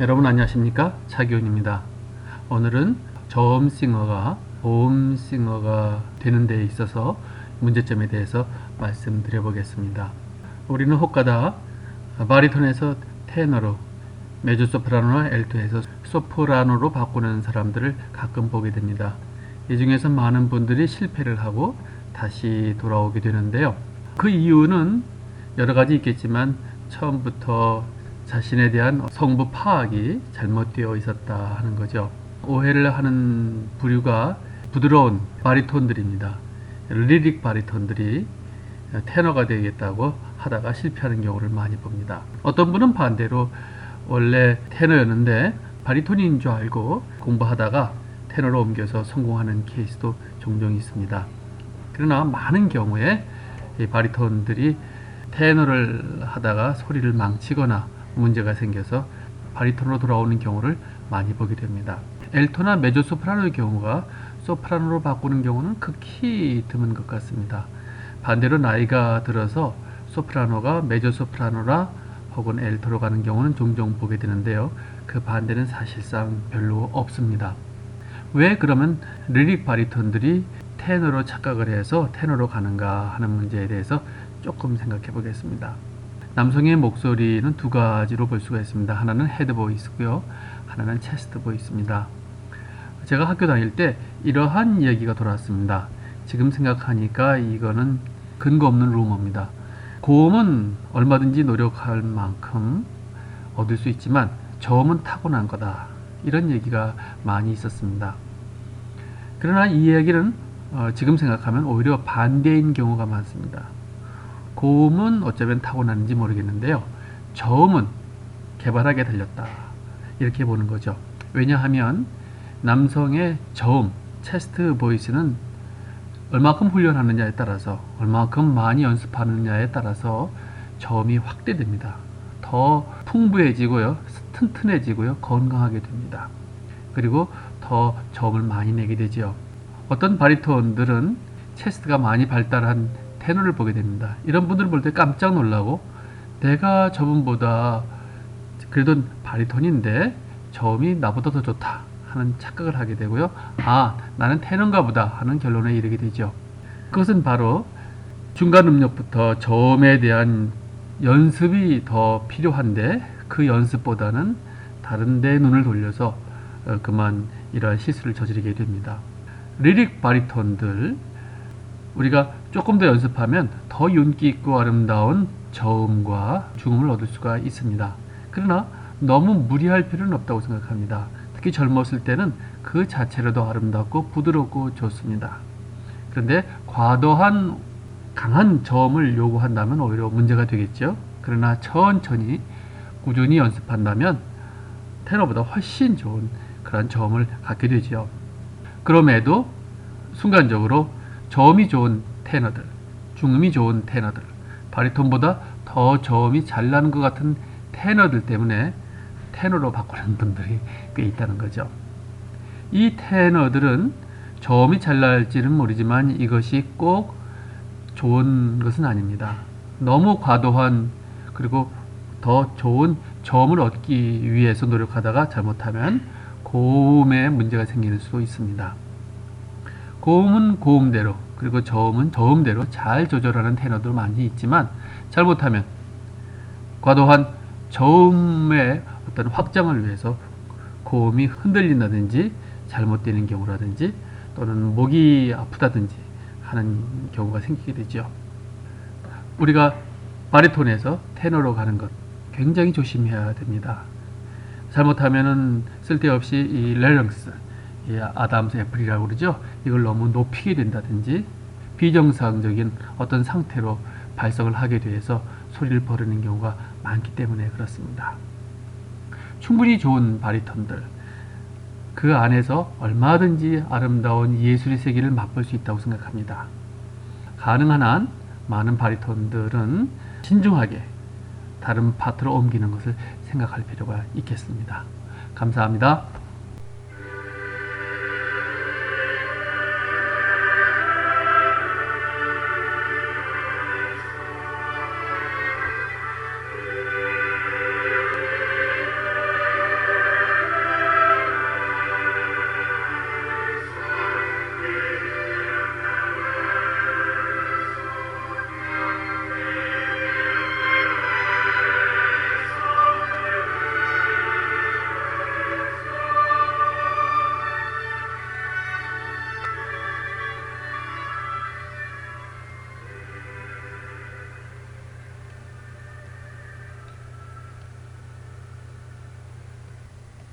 여러분 안녕하십니까? 차기훈입니다. 오늘은 저음싱어가 보음싱어가 되는 데 있어서 문제점에 대해서 말씀드려 보겠습니다. 우리는 혹가다 바리톤에서 테너로 메조소프라노나 엘토에서 소프라노로 바꾸는 사람들을 가끔 보게 됩니다. 이 중에서 많은 분들이 실패를 하고 다시 돌아오게 되는데요. 그 이유는 여러 가지 있겠지만 처음부터 자신에 대한 성부 파악이 잘못되어 있었다 하는 거죠. 오해를 하는 부류가 부드러운 바리톤들입니다. 리릭 바리톤들이 테너가 되겠다고 하다가 실패하는 경우를 많이 봅니다. 어떤 분은 반대로 원래 테너였는데 바리톤인 줄 알고 공부하다가 테너로 옮겨서 성공하는 케이스도 종종 있습니다. 그러나 많은 경우에 이 바리톤들이 테너를 하다가 소리를 망치거나 문제가 생겨서 바리톤으로 돌아오는 경우를 많이 보게 됩니다. 엘토나 메조소프라노의 경우가 소프라노로 바꾸는 경우는 극히 드문 것 같습니다. 반대로 나이가 들어서 소프라노가 메조소프라노라 혹은 엘토로 가는 경우는 종종 보게 되는데요. 그 반대는 사실상 별로 없습니다. 왜 그러면 lyric 바리톤들이 테너로 착각을 해서 테너로 가는가 하는 문제에 대해서 조금 생각해 보겠습니다. 남성의 목소리는 두 가지로 볼 수가 있습니다. 하나는 head voice고요. 하나는 chest voice입니다. 제가 학교 다닐 때 이러한 얘기가 돌았습니다. 지금 생각하니까 이거는 근거 없는 루머입니다. 고음은 얼마든지 노력할 만큼 얻을 수 있지만 저음은 타고난 거다. 이런 얘기가 많이 있었습니다. 그러나 이 얘기는 어, 지금 생각하면 오히려 반대인 경우가 많습니다. 고음은 어쩌면 타고나는지 모르겠는데요. 저음은 개발하게 달렸다. 이렇게 보는 거죠. 왜냐하면 남성의 저음, 체스트 보이스는 얼마큼 훈련하느냐에 따라서 얼마큼 많이 연습하느냐에 따라서 저음이 확대됩니다. 더 풍부해지고요. 튼튼해지고요. 건강하게 됩니다. 그리고 더 저음을 많이 내게 되죠. 어떤 바리톤들은 체스트가 많이 발달한 테너를 보게 됩니다. 이런 분들을 볼 때 깜짝 놀라고 내가 저분보다 그래도 바리톤인데 저음이 나보다 더 좋다 하는 착각을 하게 되고요. 아 나는 테너인가 보다 하는 결론에 이르게 되죠. 그것은 바로 중간 음역부터 저음에 대한 연습이 더 필요한데 그 연습보다는 다른 데 눈을 돌려서 어, 그만 이러한 실수를 저지르게 됩니다. 리릭 바리톤들 우리가 조금 더 연습하면 더 윤기 있고 아름다운 저음과 중음을 얻을 수가 있습니다. 그러나 너무 무리할 필요는 없다고 생각합니다. 특히 젊었을 때는 그 자체로도 아름답고 부드럽고 좋습니다. 그런데 과도한 강한 저음을 요구한다면 오히려 문제가 되겠죠. 그러나 천천히 꾸준히 연습한다면 테너보다 훨씬 좋은 그런 저음을 갖게 되지요. 그럼에도 순간적으로 저음이 좋은 테너들, 중음이 좋은 테너들, 바리톤보다 더 저음이 잘 나는 것 같은 테너들 때문에 테너로 바꾸는 분들이 꽤 있다는 거죠. 이 테너들은 저음이 잘 날지는 모르지만 이것이 꼭 좋은 것은 아닙니다. 너무 과도한 그리고 더 좋은 저음을 얻기 위해서 노력하다가 잘못하면 고음에 문제가 생길 수도 있습니다. 고음은 고음대로 그리고 저음은 저음대로 잘 조절하는 테너도 많이 있지만 잘못하면 과도한 저음의 어떤 확장을 위해서 고음이 흔들린다든지 잘못되는 경우라든지 또는 목이 아프다든지 하는 경우가 생기게 되죠. 우리가 바리톤에서 테너로 가는 것 굉장히 조심해야 됩니다. 잘못하면은 쓸데없이 이 렐렁스 이 아담스 애플이라고 그러죠. 이걸 너무 높이게 된다든지 비정상적인 어떤 상태로 발성을 하게 돼서 소리를 버리는 경우가 많기 때문에 그렇습니다. 충분히 좋은 바리톤들 그 안에서 얼마든지 아름다운 예술의 세계를 맛볼 수 있다고 생각합니다. 가능한 한 많은 바리톤들은 신중하게 다른 파트로 옮기는 것을 생각할 필요가 있겠습니다. 감사합니다.